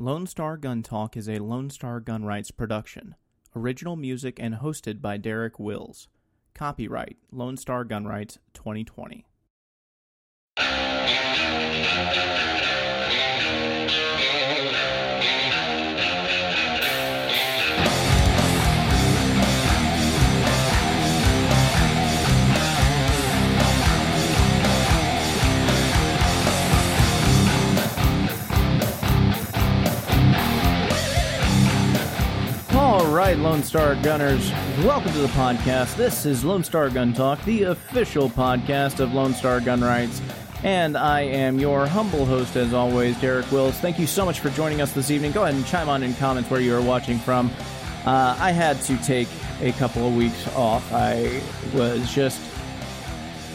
Lone Star Gun Talk is a Lone Star Gun Rights production. Original music and hosted by Derek Wills. Copyright Lone Star Gun Rights 2020. Right, Lone Star Gunners, welcome to the podcast. This is Lone Star Gun Talk, the official podcast of Lone Star Gun Rights. And I am your humble host, as always, Derek Wills. Thank you so much for joining us this evening. Go ahead and chime on in comments where you are watching from. Uh, I had to take a couple of weeks off. I was just.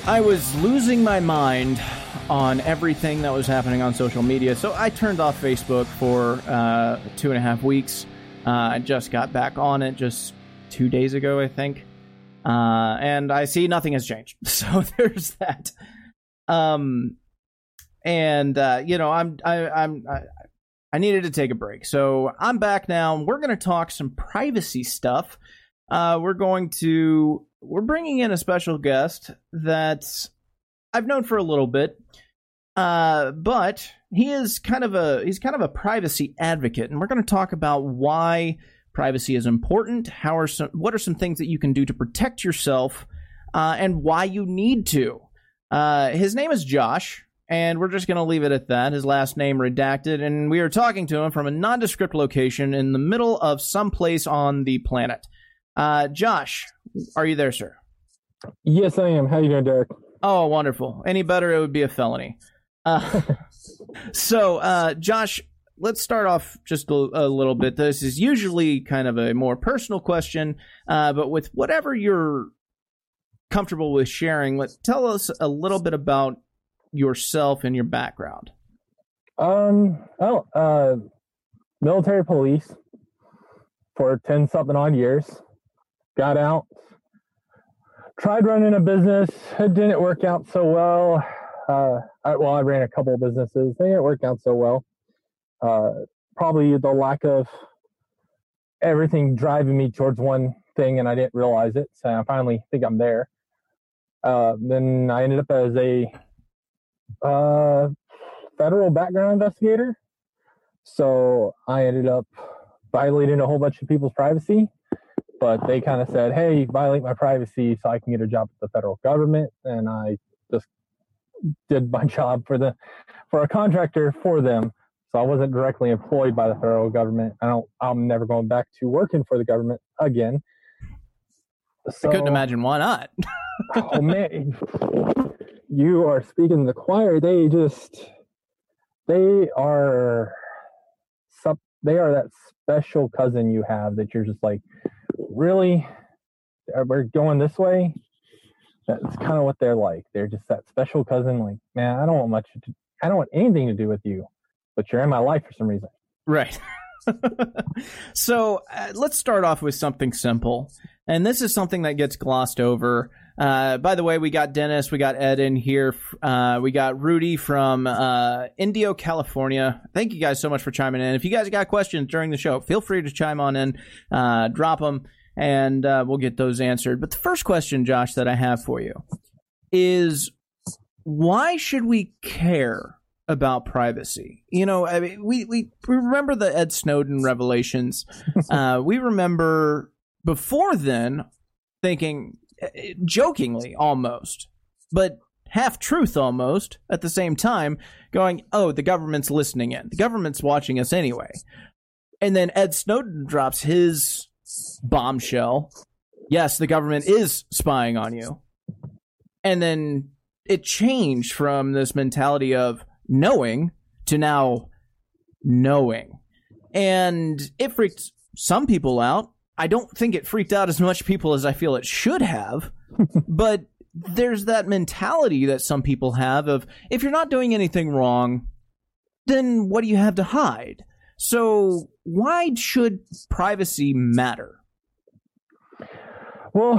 I was losing my mind on everything that was happening on social media, so I turned off Facebook for uh, two and a half weeks. Uh, I just got back on it just two days ago, I think, uh, and I see nothing has changed. So there's that. Um, and uh, you know, I'm I, I'm I, I needed to take a break, so I'm back now. We're going to talk some privacy stuff. Uh, we're going to we're bringing in a special guest that I've known for a little bit. Uh, but he is kind of a he's kind of a privacy advocate, and we're going to talk about why privacy is important. How are some what are some things that you can do to protect yourself, uh, and why you need to. Uh, his name is Josh, and we're just going to leave it at that. His last name redacted, and we are talking to him from a nondescript location in the middle of some place on the planet. Uh, Josh, are you there, sir? Yes, I am. How you doing, Derek? Oh, wonderful. Any better, it would be a felony. Uh, so, uh, Josh, let's start off just a, a, little bit. This is usually kind of a more personal question, uh, but with whatever you're comfortable with sharing, let tell us a little bit about yourself and your background. Um, well, uh, military police for ten something odd years. Got out, tried running a business. It didn't work out so well uh, I, well, I ran a couple of businesses. They didn't work out so well. Uh, probably the lack of everything driving me towards one thing, and I didn't realize it. So I finally think I'm there. Uh, then I ended up as a uh, federal background investigator. So I ended up violating a whole bunch of people's privacy. But they kind of said, "Hey, violate my privacy so I can get a job with the federal government." And I just did my job for the for a contractor for them. So I wasn't directly employed by the federal government. I don't. I'm never going back to working for the government again. So, I couldn't imagine why not. oh man, you are speaking the choir. They just they are sub. They are that special cousin you have that you're just like, really, we're going this way that's kind of what they're like. They're just that special cousin. Like, man, I don't want much. To, I don't want anything to do with you, but you're in my life for some reason. Right. so uh, let's start off with something simple, and this is something that gets glossed over. Uh, by the way, we got Dennis, we got Ed in here, uh, we got Rudy from uh, Indio, California. Thank you guys so much for chiming in. If you guys got questions during the show, feel free to chime on in, uh, drop them and uh, we'll get those answered. But the first question, Josh, that I have for you is why should we care about privacy? You know, I mean, we, we, remember the Ed Snowden revelations. uh, we remember before then thinking, eh, jokingly almost, but half truth almost at the same time, going, oh, the government's listening in. The government's watching us anyway. And then Ed Snowden drops his bombshell. Yes, the government is spying on you. And then it changed from this mentality of knowing to now knowing. And it freaked some people out. I don't think it freaked out as much people as I feel it should have. but there's that mentality that some people have of if you're not doing anything wrong, then what do you have to hide? So why should privacy matter? Well,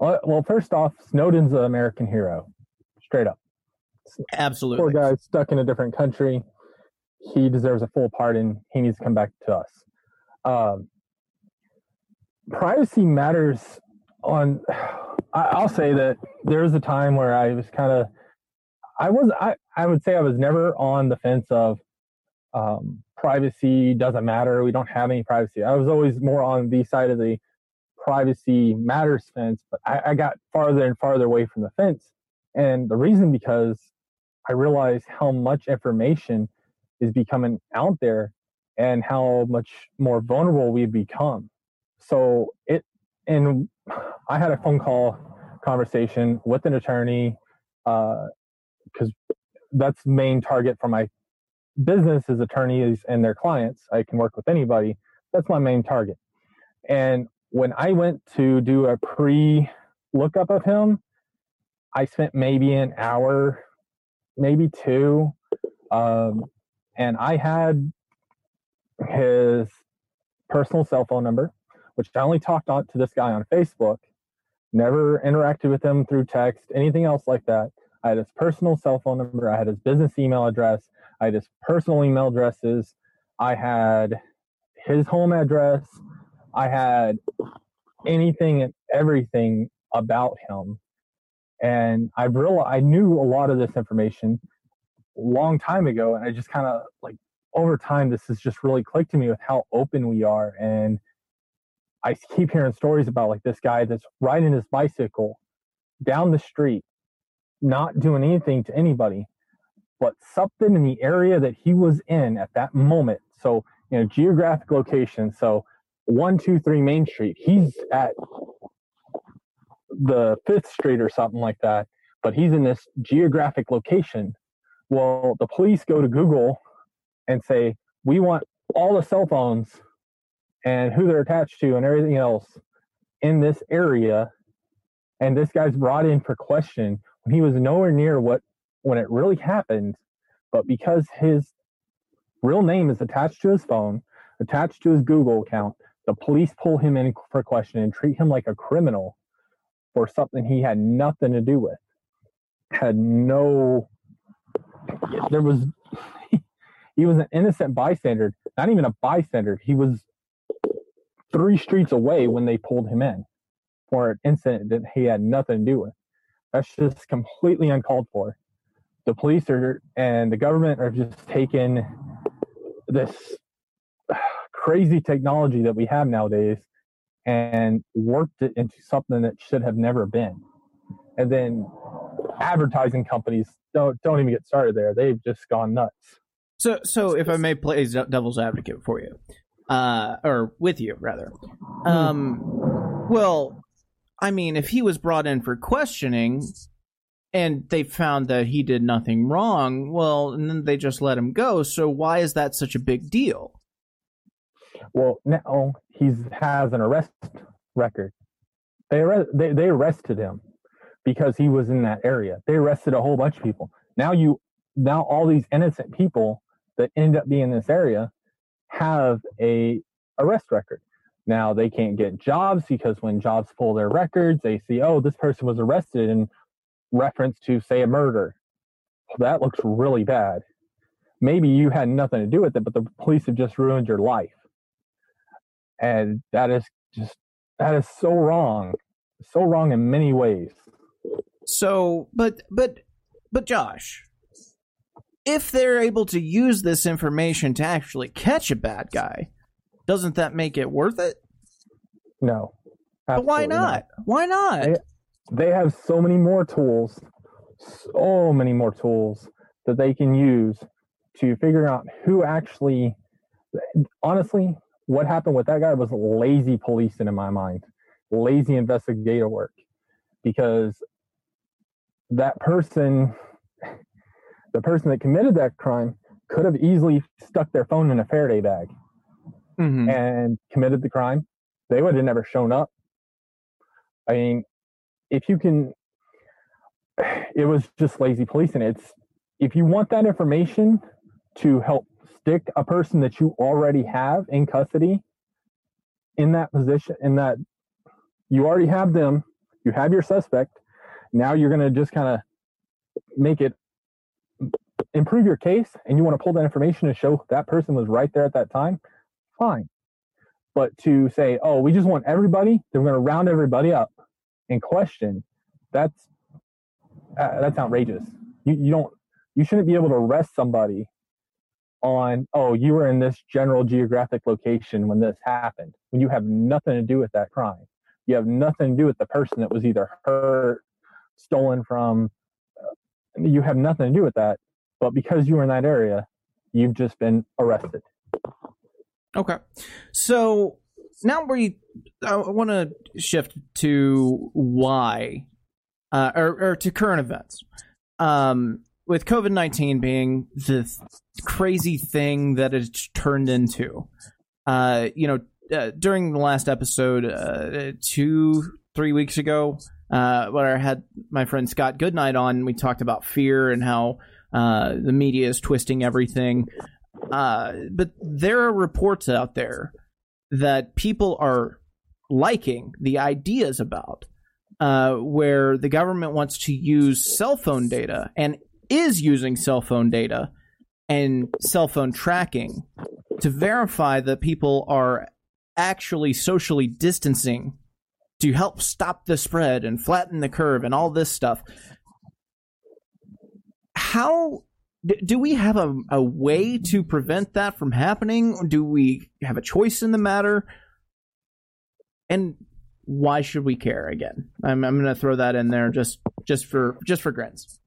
well, first off, Snowden's an American hero, straight up. Absolutely. Poor guy stuck in a different country. he deserves a full pardon. He needs to come back to us. Um, privacy matters on I, will say that there was a time where I was kind of I was I, I would say I was never on the fence of um, privacy doesn't matter. We don't have any privacy. I was always more on the side of the privacy matters fence, but I, I got farther and farther away from the fence. And the reason because I realized how much information is becoming out there and how much more vulnerable we've become. So it and I had a phone call conversation with an attorney because uh, that's main target for my business is attorneys and their clients. I can work with anybody. That's my main target. And when I went to do a pre lookup of him, I spent maybe an hour, maybe two, um, and I had his personal cell phone number, which I only talked on, to this guy on Facebook, never interacted with him through text, anything else like that. I had his personal cell phone number, I had his business email address, I had his personal email addresses, I had his home address, I had anything and everything about him. And I realized I knew a lot of this information a long time ago, and I just kind of like over time, this has just really clicked to me with how open we are. And I keep hearing stories about like this guy that's riding his bicycle down the street, not doing anything to anybody, but something in the area that he was in at that moment. So, you know, geographic location. So, one, two, three Main Street. He's at the Fifth Street or something like that, but he's in this geographic location. Well, the police go to Google and say, we want all the cell phones and who they're attached to and everything else in this area. And this guy's brought in for question when he was nowhere near what when it really happened. But because his real name is attached to his phone, attached to his Google account, the police pull him in for question and treat him like a criminal for something he had nothing to do with. Had no there was he was an innocent bystander, not even a bystander. He was three streets away when they pulled him in for an incident that he had nothing to do with. That's just completely uncalled for. The police are and the government are just taking this crazy technology that we have nowadays and worked it into something that should have never been. And then advertising companies don't don't even get started there. They've just gone nuts. So, so if I may play devil's advocate for you, uh, or with you rather, um, well, I mean, if he was brought in for questioning, and they found that he did nothing wrong, well, and then they just let him go. So why is that such a big deal? Well, now he has an arrest record. They, they they arrested him because he was in that area. They arrested a whole bunch of people. Now you now all these innocent people that end up being in this area have a arrest record. Now they can't get jobs because when jobs pull their records, they see, oh, this person was arrested in reference to say a murder. That looks really bad. Maybe you had nothing to do with it, but the police have just ruined your life. And that is just that is so wrong. So wrong in many ways. So but but but Josh, if they're able to use this information to actually catch a bad guy, doesn't that make it worth it? No. But why not? not? Why not? They, have so many more tools, so many more tools that they can use to figure out who actually honestly what happened with that guy was lazy policing in my mind lazy investigative work because that person the person that committed that crime could have easily stuck their phone in a Faraday bag mm-hmm. and committed the crime. They would have never shown up. I mean, if you can, it was just lazy policing. It's if you want that information to help stick a person that you already have in custody in that position, in that you already have them, you have your suspect. Now you're going to just kind of make it improve your case and you want to pull that information and show that person was right there at that time, fine. But to say, oh, we just want everybody, they're going to round everybody up and question, that's uh, that's outrageous. You, you don't you shouldn't be able to arrest somebody on oh you were in this general geographic location when this happened when you have nothing to do with that crime. You have nothing to do with the person that was either hurt stolen from uh, you have nothing to do with that but because you were in that area you've just been arrested. Okay. So now we i want to shift to why uh, or, or to current events um with COVID 19 being the crazy thing that it's turned into, uh, you know, uh, during the last episode, uh, two, three weeks ago, uh, where I had my friend Scott Goodnight on, we talked about fear and how uh, the media is twisting everything. Uh, but there are reports out there that people are liking the ideas about. Uh, where the government wants to use cell phone data and is using cell phone data and cell phone tracking to verify that people are actually socially distancing to help stop the spread and flatten the curve and all this stuff. How do we have a, a way to prevent that from happening? Do we have a choice in the matter? And why should we care again? I'm, I'm going to throw that in there just just for just for grins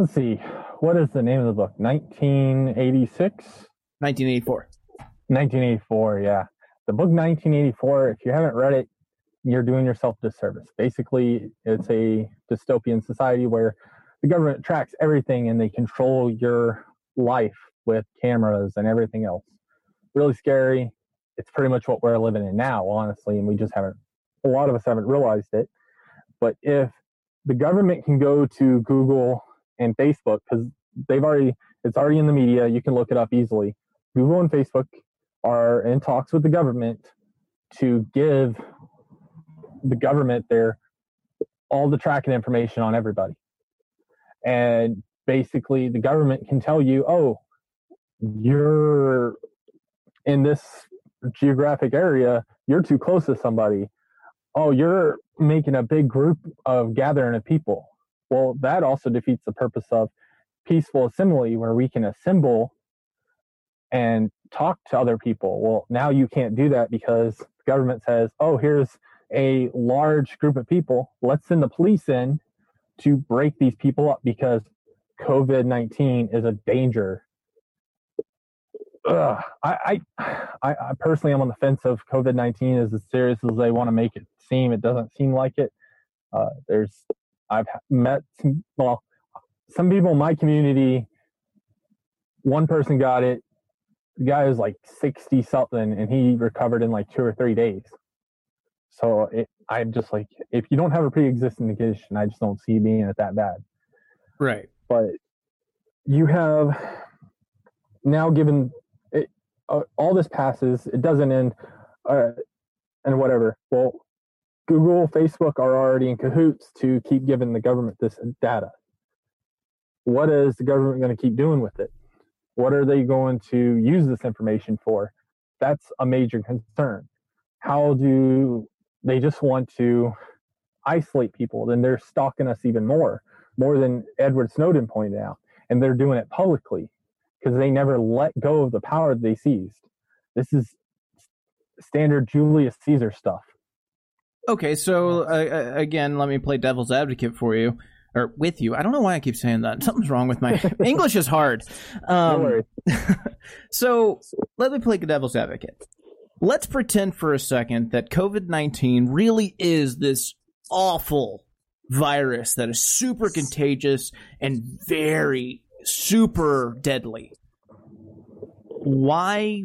let's see, what is the name of the book? 1986? 1984. 1984, yeah. The book 1984, if you haven't read it, you're doing yourself disservice. Basically, it's a dystopian society where the government tracks everything and they control your life with cameras and everything else. Really scary. It's pretty much what we're living in now, honestly, and we just haven't, a lot of us haven't realized it. But if the government can go to Google and Facebook because they've already it's already in the media. You can look it up easily. Google and Facebook are in talks with the government to give the government their all the tracking information on everybody. And basically the government can tell you, oh, you're in this geographic area, you're too close to somebody. Oh, you're making a big group of gathering of people. Well, that also defeats the purpose of peaceful assembly, where we can assemble and talk to other people. Well, now you can't do that because the government says, oh, here's a large group of people. Let's send the police in to break these people up because COVID 19 is a danger. Ugh, I, I, I personally am on the fence of COVID 19 is as serious as they want to make it seem. It doesn't seem like it. Uh, there's I've met some, well, some people in my community. One person got it. The guy was like sixty something, and he recovered in like two or three days. So it, I'm just like, if you don't have a pre-existing condition, I just don't see being it that bad. Right. But you have now given it, uh, all this passes, it doesn't end, uh, and whatever. Well, Google, Facebook are already in cahoots to keep giving the government this data. What is the government going to keep doing with it? What are they going to use this information for? That's a major concern. How do they just want to isolate people? Then they're stalking us even more, more than Edward Snowden pointed out. And they're doing it publicly because they never let go of the power they seized. This is standard Julius Caesar stuff Okay, so uh, uh, again, let me play devil's advocate for you or with you. I don't know why I keep saying that. Something's wrong with my English is hard. Um, so let me play devil's advocate. Let's pretend for a second that COVID nineteen really is this awful virus that is super contagious and very super deadly. Why?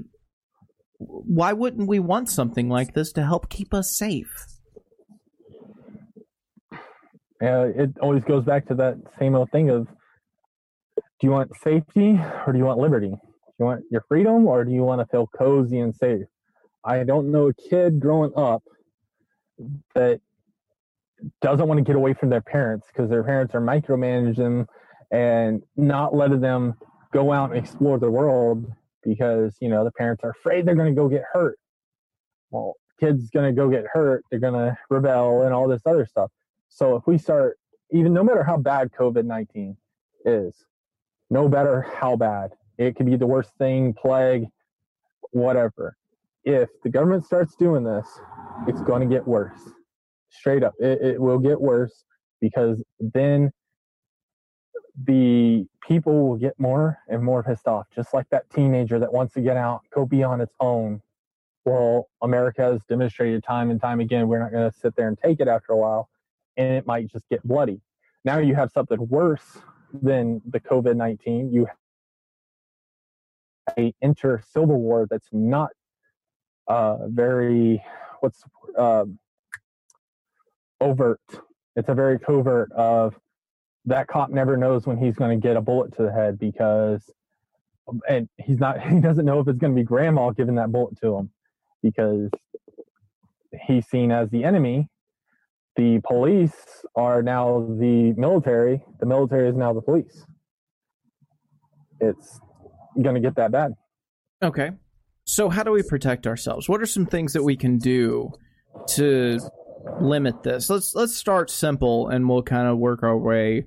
Why wouldn't we want something like this to help keep us safe? uh, it always goes back to that same old thing of do you want safety or do you want liberty? Do you want your freedom or do you want to feel cozy and safe? I don't know a kid growing up that doesn't want to get away from their parents because their parents are micromanaging them and not letting them go out and explore the world because you know the parents are afraid they're going to go get hurt. Well kids going to go get hurt they're going to rebel and all this other stuff. So if we start even no matter how bad covid-19 is no matter how bad it could be the worst thing plague whatever if the government starts doing this it's going to get worse straight up it, it will get worse because then the people will get more and more pissed off, just like that teenager that wants to get out, go be on its own. Well, America has demonstrated time and time again, we're not going to sit there and take it after a while, and it might just get bloody. Now you have something worse than the COVID 19. You a inter civil war that's not uh, very, what's uh, overt. It's a very covert of that cop never knows when he's going to get a bullet to the head because and he's not he doesn't know if it's going to be grandma giving that bullet to him because he's seen as the enemy. The police are now the military. The military is now the police. It's going to get that bad. Okay so how do we protect ourselves what are some things that we can do to limit this let's let's start simple and we'll kind of work our way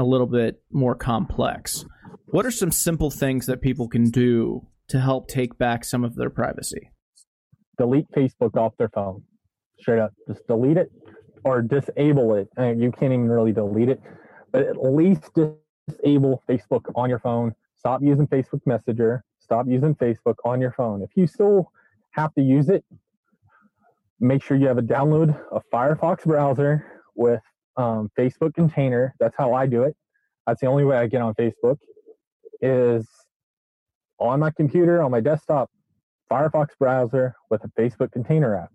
a little bit more complex. What are some simple things that people can do to help take back some of their privacy? Delete Facebook off their phone. Straight up. Just delete it or disable it. Uh, you can't even really delete it, but at least disable Facebook on your phone. Stop using Facebook Messenger. Stop using Facebook on your phone. If you still have to use it, make sure you have a download a Firefox browser with um, Facebook container. That's how I do it. That's the only way I get on Facebook. Is on my computer, on my desktop, Firefox browser with a Facebook container app.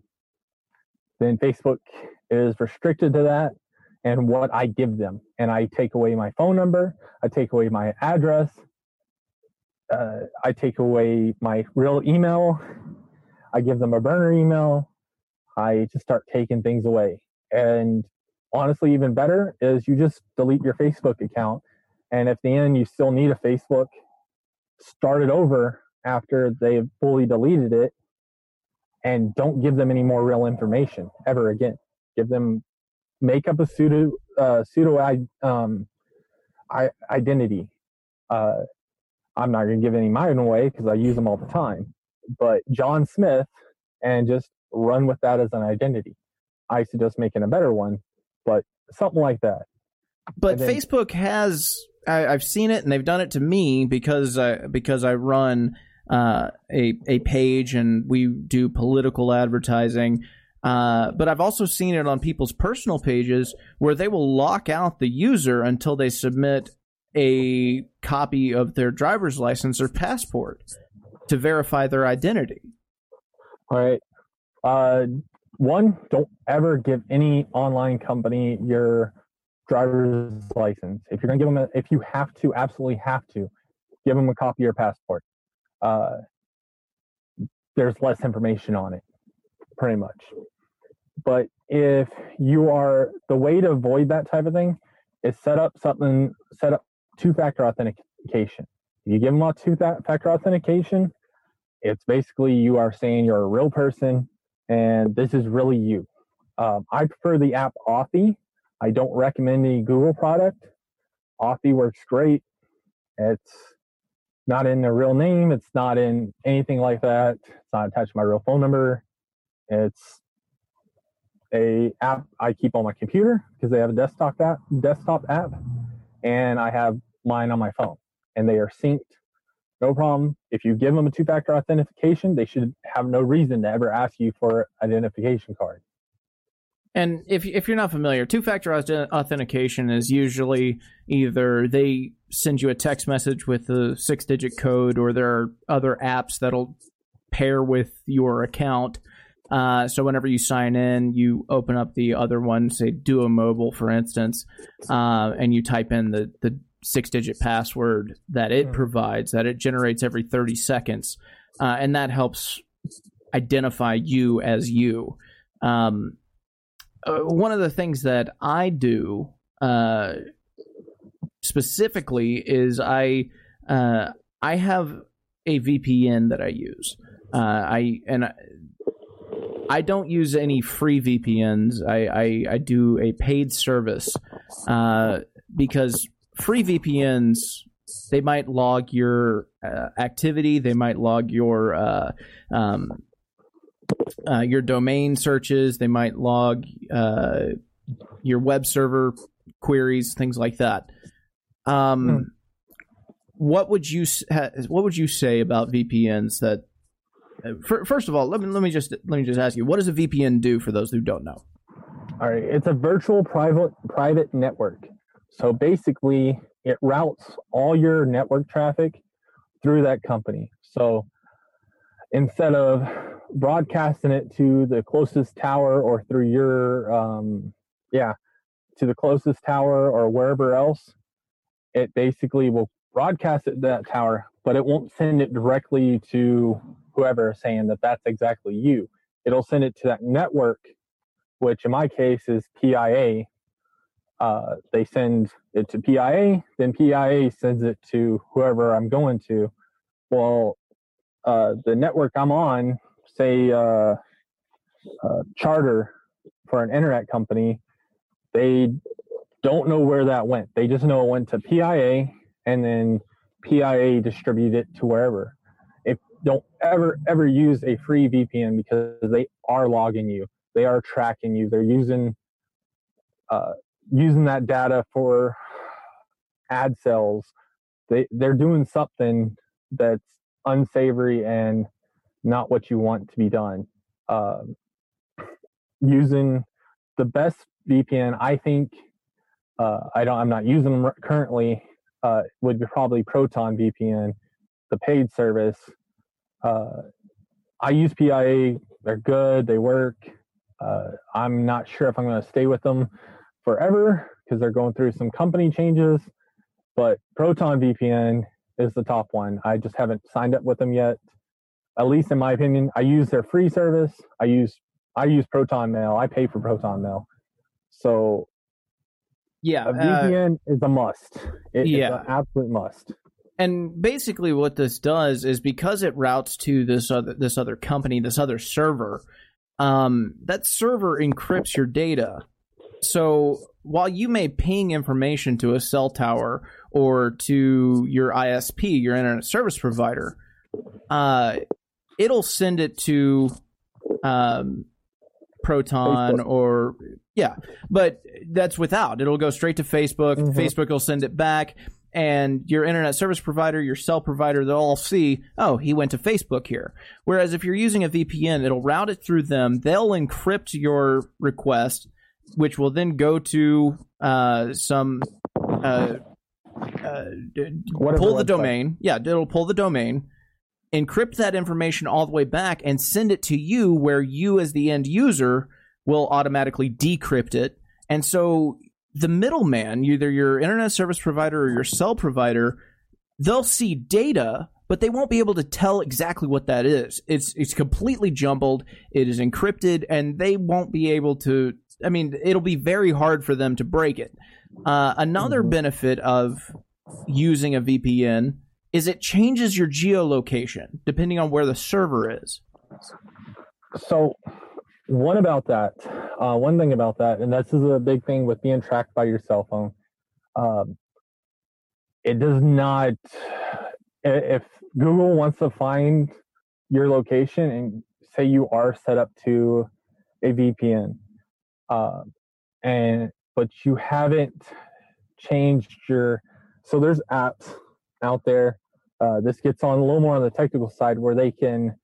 Then Facebook is restricted to that and what I give them. And I take away my phone number, I take away my address, uh, I take away my real email, I give them a burner email, I just start taking things away. And honestly even better is you just delete your Facebook account. And if the end you still need a Facebook, start it over after they've fully deleted it and don't give them any more real information ever again. Give them make up a pseudo uh, pseudo um, I, identity. Uh, I'm not going to give any mine away because I use them all the time. But John Smith, and just run with that as an identity. I suggest making a better one but something like that. But then, Facebook has I, have seen it, and they've done it to me because I because I run uh, a a page and we do political advertising. Uh, but I've also seen it on people's personal pages where they will lock out the user until they submit a copy of their driver's license or passport to verify their identity. All right. Uh, one, don't ever give any online company your driver's license. If you're going to give them, a, if you have to, absolutely have to, give them a copy of your passport. Uh, there's less information on it, pretty much. But if you are, the way to avoid that type of thing is set up something, set up two factor authentication. If you give them a two factor authentication, it's basically you are saying you're a real person and this is really you. Um, I prefer the app Authy. I don't recommend any Google product. Authy works great. It's not in the real name. It's not in anything like that. It's not attached to my real phone number. It's a app I keep on my computer because they have a desktop app, desktop app, and I have mine on my phone, and they are synced no problem. If you give them a two factor authentication, they should have no reason to ever ask you for identification card. And if if you're not familiar, two factor authentication is usually either they send you a text message with a six digit code, or there are other apps that'll pair with your account. Uh, so whenever you sign in, you open up the other one, say Duo Mobile, for instance, uh, and you type in the the six digit password that it hmm. provides that it generates every 30 seconds. Uh, and that helps identify you as you. Um, uh, one of the things that I do uh, specifically is I uh, I have a VPN that I use. Uh, I and I, I don't use any free VPNs. I I, I do a paid service uh, because free VPNs they might log your uh, activity. They might log your uh, um, uh, your domain searches. They might log uh, your web server queries, things like that. Um, hmm. What would you what would you say about VPNs that? Uh, first of all, let me let me just let me just ask you, what does a VPN do for those who don't know? All right, it's a virtual private private network. So basically, it routes all your network traffic through that company. So instead of broadcasting it to the closest tower or through your um, yeah to the closest tower or wherever else it basically will broadcast it to that tower but it won't send it directly to whoever saying that that's exactly you it'll send it to that network which in my case is pia uh, they send it to pia then pia sends it to whoever i'm going to well uh, the network I'm on, say uh, uh, Charter for an internet company, they don't know where that went. They just know it went to PIA and then PIA distribute it to wherever. If don't ever ever use a free VPN because they are logging you, they are tracking you. They're using uh, using that data for ad sales. They they're doing something that's unsavory and not what you want to be done. Uh, using the best VPN, I think uh, I don't. I'm not using them currently. Uh, would be probably Proton VPN, the paid service. Uh, I use PIA. They're good. They work. Uh, I'm not sure if I'm going to stay with them forever because they're going through some company changes. But Proton VPN is the top one. I just haven't signed up with them yet. At least in my opinion, I use their free service. I use I use Proton Mail. I pay for Proton Mail. So yeah, a VPN uh, is a must. It, yeah, an absolute must. And basically, what this does is because it routes to this other this other company, this other server, um, that server encrypts your data. So while you may ping information to a cell tower or to your ISP, your internet service provider, uh, it'll send it to um, Proton Facebook. or yeah, but that's without. It'll go straight to Facebook. Mm-hmm. Facebook will send it back, and your internet service provider, your cell provider, they'll all see, oh, he went to Facebook here. Whereas if you're using a VPN, it'll route it through them. They'll encrypt your request, which will then go to uh, some uh, uh, pull the domain. Yeah, it'll pull the domain, encrypt that information all the way back, and send it to you, where you, as the end user, will automatically decrypt it. And so the middleman, either your internet service provider or your cell provider, they'll see data, but they won't be able to tell exactly what that is. It's it's completely jumbled. It is encrypted, and they won't be able to. I mean, it'll be very hard for them to break it. Uh, another mm-hmm. benefit of using a VPN is it changes your geolocation depending on where the server is. So, one about that, uh, one thing about that, and this is a big thing with being tracked by your cell phone. Um, it does not, if Google wants to find your location and say you are set up to a VPN, uh, and but you haven't changed your so there's apps out there uh, this gets on a little more on the technical side where they can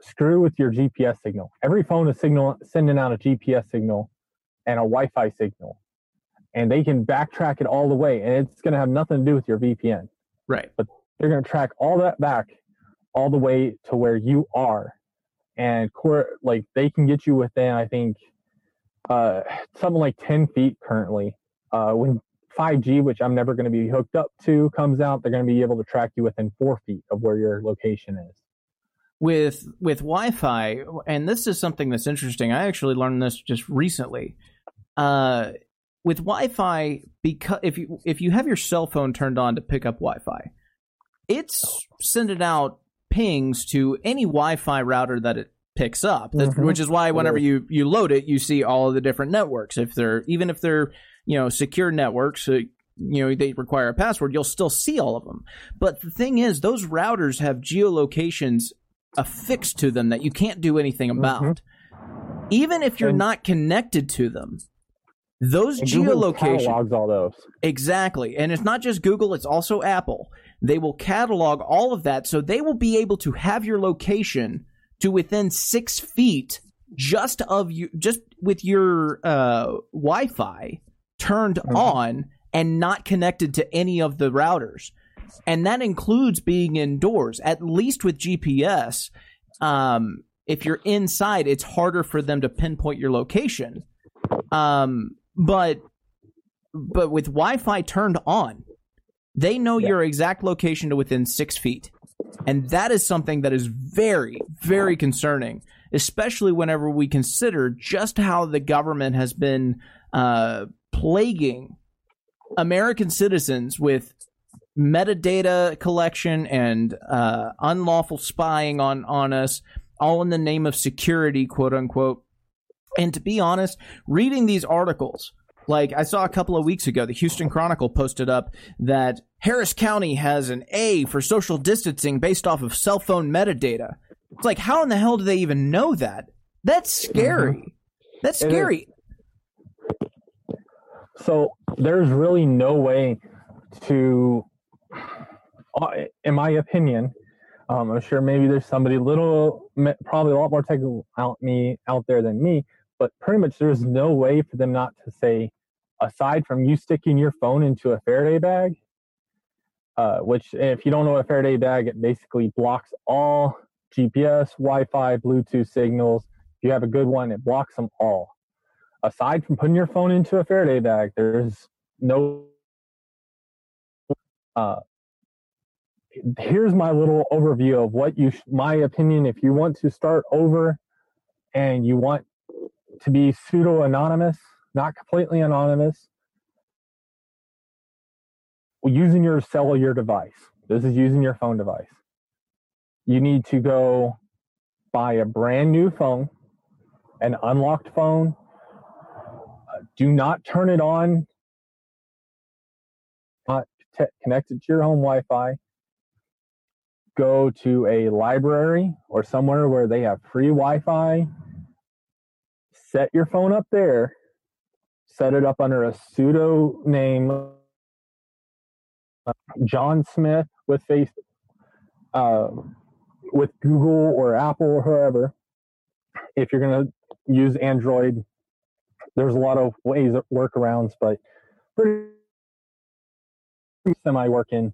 screw with your gps signal. Every phone is signal sending out a gps signal and a wi-fi signal and they can backtrack it all the way and it's going to have nothing to do with your vpn right. But they're going to track all that back all the way to where you are and core like they can get you within i think uh, something like 10 feet currently. Uh, when 5G, which I'm never going to be hooked up to, comes out, they're going to be able to track you within four feet of where your location is. With with Wi-Fi, and this is something that's interesting. I actually learned this just recently. Uh, with Wi-Fi, because if you if you have your cell phone turned on to pick up Wi-Fi, it's sending out pings to any Wi-Fi router that it picks up. Mhm. Which is why whenever you you load it, you see all of the different networks. If they're even if they're you know secure networks, uh, you know they require a password, you'll still see all of them. But the thing is, those routers have geolocations affixed to them that you can't do anything about. Even if you're And- not connected to them, those geolocations catalogs all those. Exactly. And it's not just Google, it's also Apple. They will catalog all of that. So they will be able to have your location to within six feet just of you, just with your uh, Wi Fi turned Mhm. on and not connected to any of the routers. And that includes being indoors, at least with GPS. Um, if you're inside, it's harder for them to pinpoint your location. Um, but but with Wi-Fi turned on, they know Yeah. your exact location to within six feet, and that is something that is very, very concerning, especially whenever we consider just how the government has been uh, plaguing American citizens with metadata collection and uh, unlawful spying on on us, all in the name of security, quote unquote. And to be honest, reading these articles, like I saw a couple of weeks ago, the Houston Chronicle posted up that Harris County has an A for social distancing based off of cell phone metadata. It's like, how in the hell do they even know that? That's scary. That's scary. So there's really no way to, uh, in my opinion, um, I'm sure maybe there's somebody little, probably a lot more technical out me out there than me, but pretty much there's no way for them not to say, aside from you sticking your phone into a Faraday bag, uh, which if you don't know a Faraday bag, it basically blocks all GPS, Wi-Fi, Bluetooth signals. If you have a good one, it blocks them all aside from putting your phone into a Faraday bag, there's no. Uh, here's my little overview of what you, sh- my opinion, if you want to start over and you want to be pseudo anonymous, not completely anonymous, using your cellular device. This is using your phone device. You need to go buy a brand new phone, an unlocked phone, do not turn it on. Not t- connected to your home wi-fi. Go to a library or somewhere where they have free wi-fi. Set your phone up there. Set it up under a pseudo name john smith with face uh, with google or apple or whoever if you're going to use android there's a lot of ways workarounds, but pretty semi working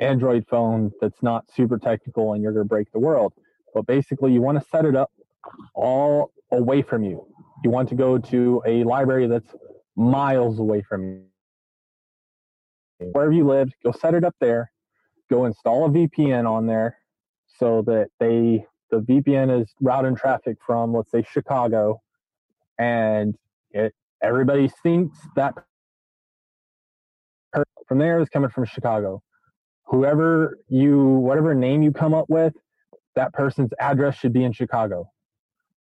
Android phone that's not super technical and you're going to break the world. But basically, you want to set it up all away from you. You want to go to a library that's miles away from you. Wherever you live, go set it up there. Go install a VPN on there so that they the VPN is routing traffic from let's say Chicago and it everybody thinks that from there is coming from Chicago. Whoever you, whatever name you come up with, that person's address should be in Chicago.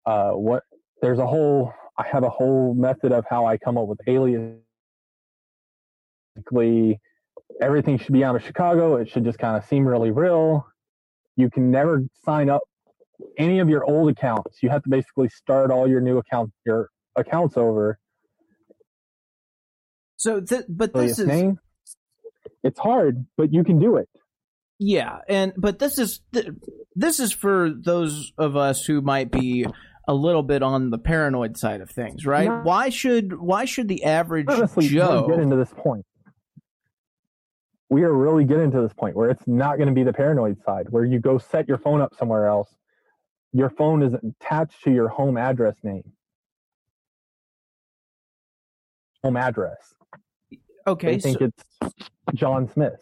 Uh, what there's a whole, I have a whole method of how I come up with alias. Basically, everything should be out of Chicago. It should just kind of seem really real. You can never sign up any of your old accounts. You have to basically start all your new account, your accounts over. So, th- but this is name. It's hard, but you can do it. Yeah, and but this is th- this is for those of us who might be a little bit on the paranoid side of things, right? No. Why should why should the average Honestly, Joe? getting to this point. We are really getting to this point where it's not going to be the paranoid side, where you go set your phone up somewhere else. Your phone is attached to your home address name. Home address. okay, they think so, it's John Smith.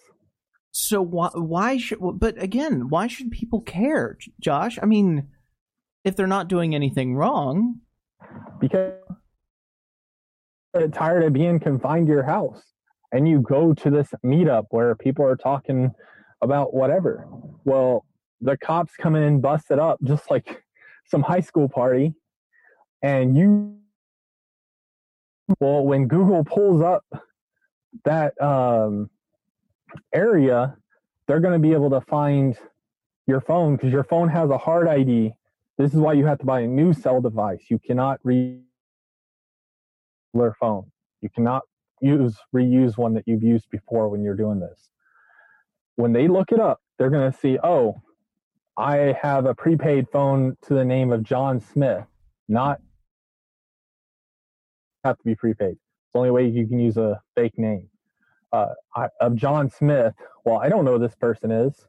so why why should? But again, why should people care, Josh? I mean, if they're not doing anything wrong, Because they're tired of being confined to your house and you go to this meetup where people are talking about whatever. Well, the cops come in and bust it up just like some high school party. And you, well, when Google pulls up that um, area, they're going to be able to find your phone because your phone has a hard ID. This is why you have to buy a new cell device. You cannot read their phone. You cannot use reuse one that you've used before when you're doing this. When they look it up, they're going to see, oh, I have a prepaid phone to the name of John Smith, not have to be prepaid. It's the only way you can use a fake name uh, of John Smith. Well, I don't know who this person is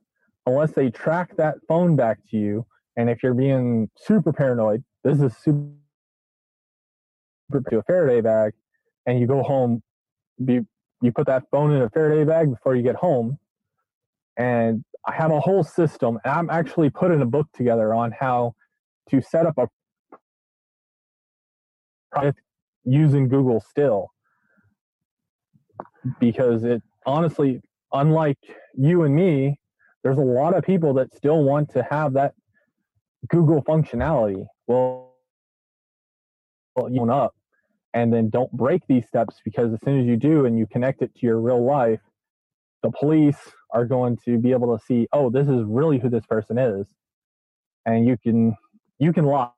unless they track that phone back to you. And if you're being super paranoid, this is super to a Faraday bag, and you go home, you, you put that phone in a Faraday bag before you get home. And I have a whole system, and I'm actually putting a book together on how to set up a project using Google still. Because it honestly, unlike you and me, there's a lot of people that still want to have that Google functionality. Well, well you up and then don't break these steps because as soon as you do and you connect it to your real life, the police are going to be able to see, oh, this is really who this person is, and you can you can lie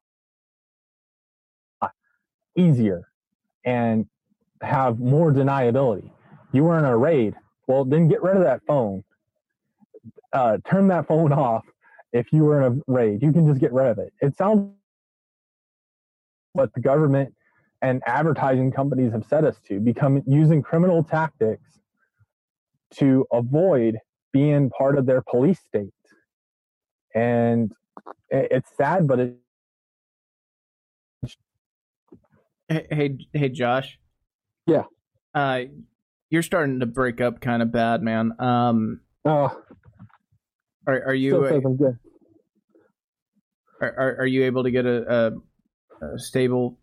easier and have more deniability. You were in a raid, well, then get rid of that phone. Uh, turn that phone off. If you were in a raid, you can just get rid of it. It sounds but the government and advertising companies have set us to become using criminal tactics to avoid being part of their police state. And it's sad, but it. Hey, hey, hey, Josh. Yeah. Uh, you're starting to break up kind of bad, man. Um. Oh. Are are you? Are, are, are you able to get a, a, a stable?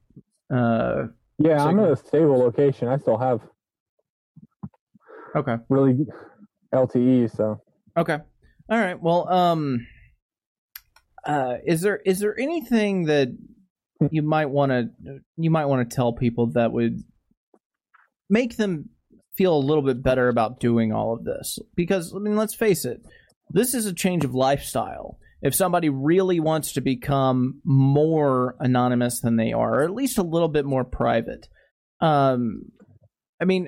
Uh, yeah? I'm in a stable location. I still have Okay. Really LTE, so. Okay. All right. Well, um uh is there is there anything that you might want to you might want to tell people that would make them feel a little bit better about doing all of this? Because I mean, let's face it. This is a change of lifestyle. If somebody really wants to become more anonymous than they are, or at least a little bit more private, um, I mean,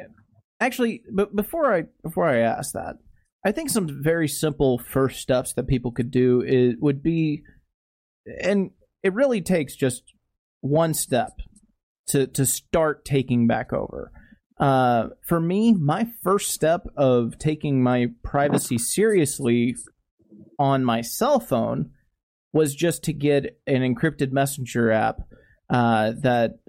actually, but before I before I ask that, I think some very simple first steps that people could do is would be, and it really takes just one step to to start taking back over. Uh, for me, my first step of taking my privacy seriously on my cell phone was just to get an encrypted messenger app uh, that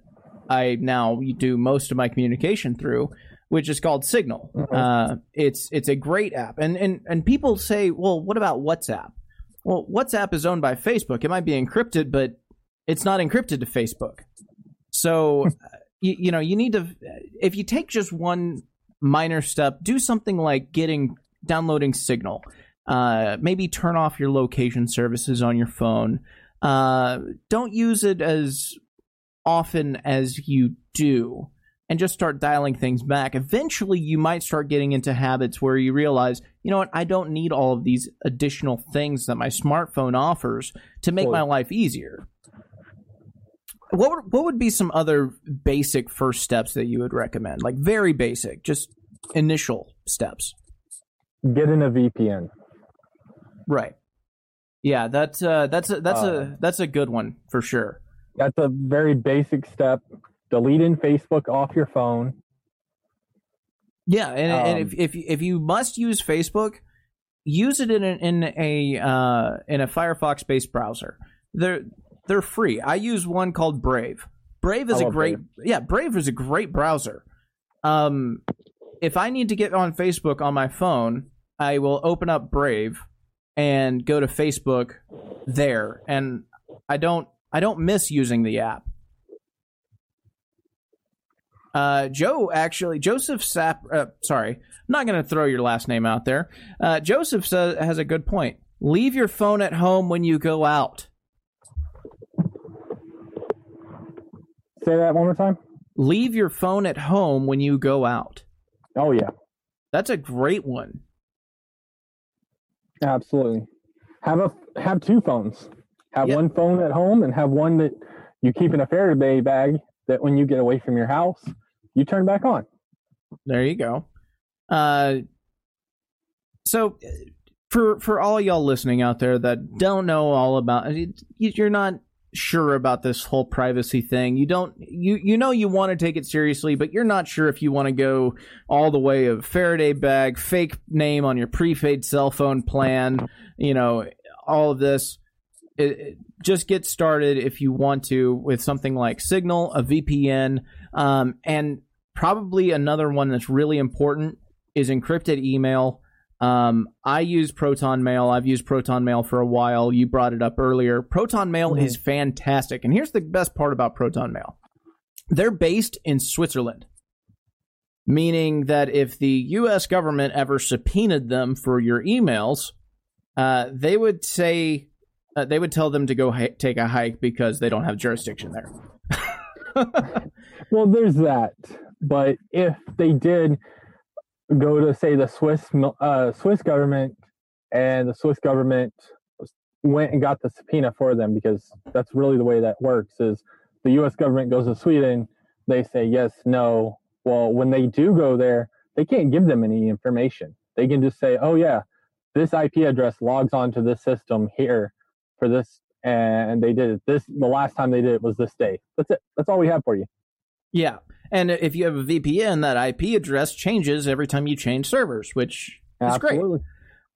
I now do most of my communication through which is called Signal. Mm-hmm. Uh, it's it's a great app, and and and people say, well, what about WhatsApp? Well, WhatsApp is owned by Facebook. It might be encrypted, but it's not encrypted to Facebook. So, you, you know, you need to if you take just one minor step, do something like getting downloading Signal. Uh, maybe turn off your location services on your phone. Uh, don't use it as often as you do and just start dialing things back. Eventually, you might start getting into habits where you realize, you know what, I don't need all of these additional things that my smartphone offers to make my life easier. What would, what would be some other basic first steps that you would recommend? Like very basic, just initial steps. Get in a VPN. Right. Yeah, that's uh, that's a, that's uh, a that's a good one for sure. That's a very basic step deleting Facebook off your phone. Yeah, and, um, and if, um, if if you must use Facebook, use it in a, in a uh, in a Firefox based browser. They're they're free. I use one called Brave. Brave is a great Brave. yeah. Brave is a great browser. Um, if I need to get on Facebook on my phone, I will open up Brave and go to Facebook there, and I don't I don't miss using the app. Uh, Joe actually, Joseph Sap. Uh, sorry, I'm not going to throw your last name out there. Uh, Joseph says, has a good point. Leave your phone at home when you go out. Say that one more time. Leave your phone at home when you go out. Oh yeah, That's a great one. Absolutely. Have a have two phones. Have Yeah. one phone at home and have one that you keep in a Faraday bag that when you get away from your house, you turn back on. There you go. Uh, so for for all y'all listening out there that don't know all about, you're not sure about this whole privacy thing. You don't you you know you want to take it seriously, but you're not sure if you want to go all the way of Faraday bag, fake name on your prepaid cell phone plan. You know all of this. It, it- just get started if you want to with something like Signal, a VPN, um, and probably another one that's really important is encrypted email. Um, I use Proton Mail. I've used Proton Mail for a while. You brought it up earlier. Proton Mail Mhm. is fantastic. And here's the best part about Proton Mail they're based in Switzerland, meaning that if the U.S. government ever subpoenaed them for your emails, uh, they would say, uh, they would tell them to go hi- take a hike because they don't have jurisdiction there. Well, there's that. But if they did go to say the Swiss uh, Swiss government and the Swiss government went and got the subpoena for them because that's really the way that works is the US government goes to Sweden, they say yes, no. Well, when they do go there, they can't give them any information. They can just say, "Oh yeah, this IP address logs onto this system here for this and they did it this the last time they did it was this day." That's it. That's all we have for you. Yeah. And if you have a VPN, that IP address changes every time you change servers, which is great.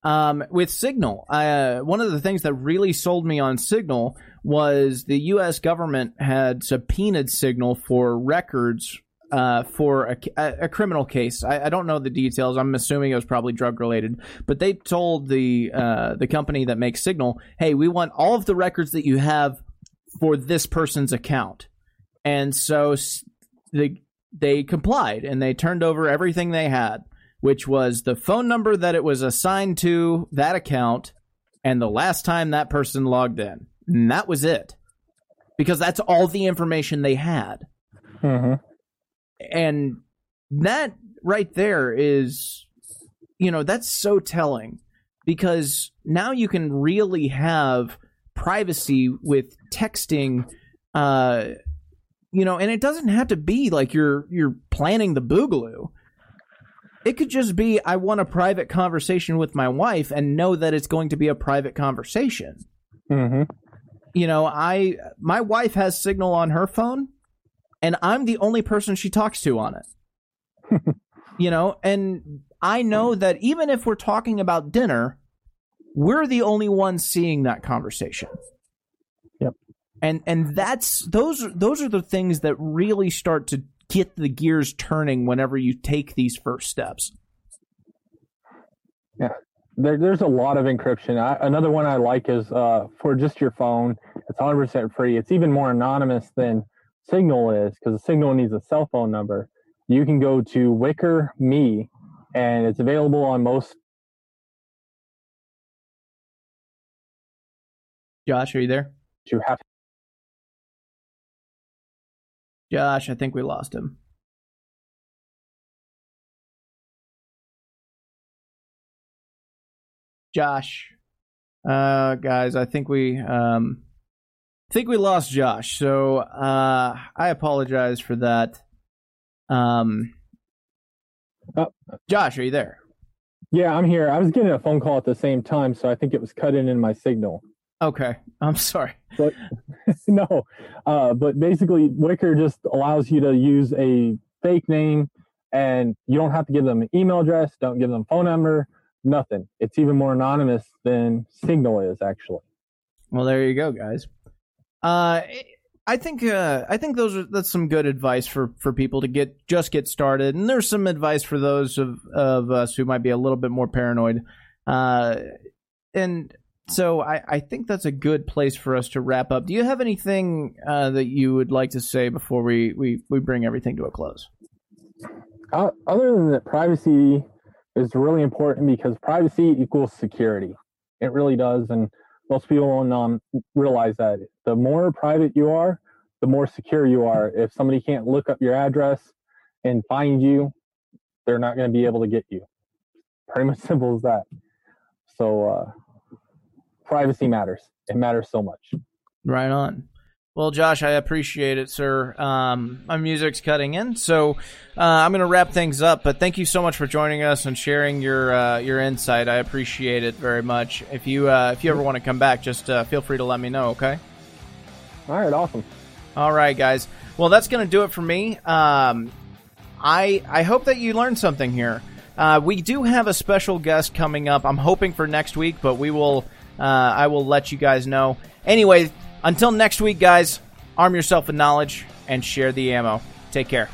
Um, with Signal, uh, one of the things that really sold me on Signal was the U.S. government had subpoenaed Signal for records uh, for a, a, a criminal case. I, I don't know the details. I'm assuming it was probably drug related, but they told the uh, the company that makes Signal, "Hey, we want all of the records that you have for this person's account," and so s- they complied and they turned over everything they had which was the phone number that it was assigned to that account and the last time that person logged in. And that was it. Because that's all the information they had. hmm And that right there is, you know, that's so telling because now you can really have privacy with texting, uh, you know, and it doesn't have to be like you're you're planning the boogaloo. It could just be I want a private conversation with my wife and know that it's going to be a private conversation. hmm You know, I my wife has Signal on her phone and I'm the only person she talks to on it. you know, and I know that even if we're talking about dinner, we're the only ones seeing that conversation. And and that's those are those are the things that really start to get the gears turning whenever you take these first steps. There, there's a lot of encryption. I, another one I like is uh, for just your phone. It's 100% free. It's even more anonymous than Signal is because Signal needs a cell phone number. You can go to Wickr Me, and it's available on most. Josh, are you there? You have Josh, I think we lost him. Josh. Uh guys, I think we um think we lost Josh. So uh I apologize for that. Um Oh. Josh, are you there? Yeah, I'm here. I was getting a phone call at the same time, so I think it was cut in in my signal. Okay. I'm sorry. But no, uh, but basically, Wickr just allows you to use a fake name, and you don't have to give them an email address, don't give them phone number, nothing. It's even more anonymous than Signal is actually. Well, there you go, guys. Uh, I think uh, I think those are that's some good advice for, for people to get just get started, and there's some advice for those of of us who might be a little bit more paranoid. Uh, and so I, I think that's a good place for us to wrap up. Do you have anything uh, that you would like to say before we, we, we bring everything to a close? uh, other than that, privacy is really important because privacy equals security. It really does, and most people don't um, realize that. The more private you are, the more secure you are. If somebody can't look up your address and find you, they're not going to be able to get you. Pretty much simple as that. So, uh, privacy matters. It matters so much. Right on. Well, Josh, I appreciate it, sir. Um, my music's cutting in, so uh, I'm going to wrap things up. But thank you so much for joining us and sharing your uh, your insight. I appreciate it very much. If you uh, if you ever want to come back, just uh, feel free to let me know. Okay. All right. Awesome. All right, guys. Well, that's going to do it for me. Um, I I hope that you learned something here. Uh, we do have a special guest coming up. I'm hoping for next week, but we will. Uh, I will let you guys know. Anyway, until next week, guys, arm yourself with knowledge and share the ammo. Take care.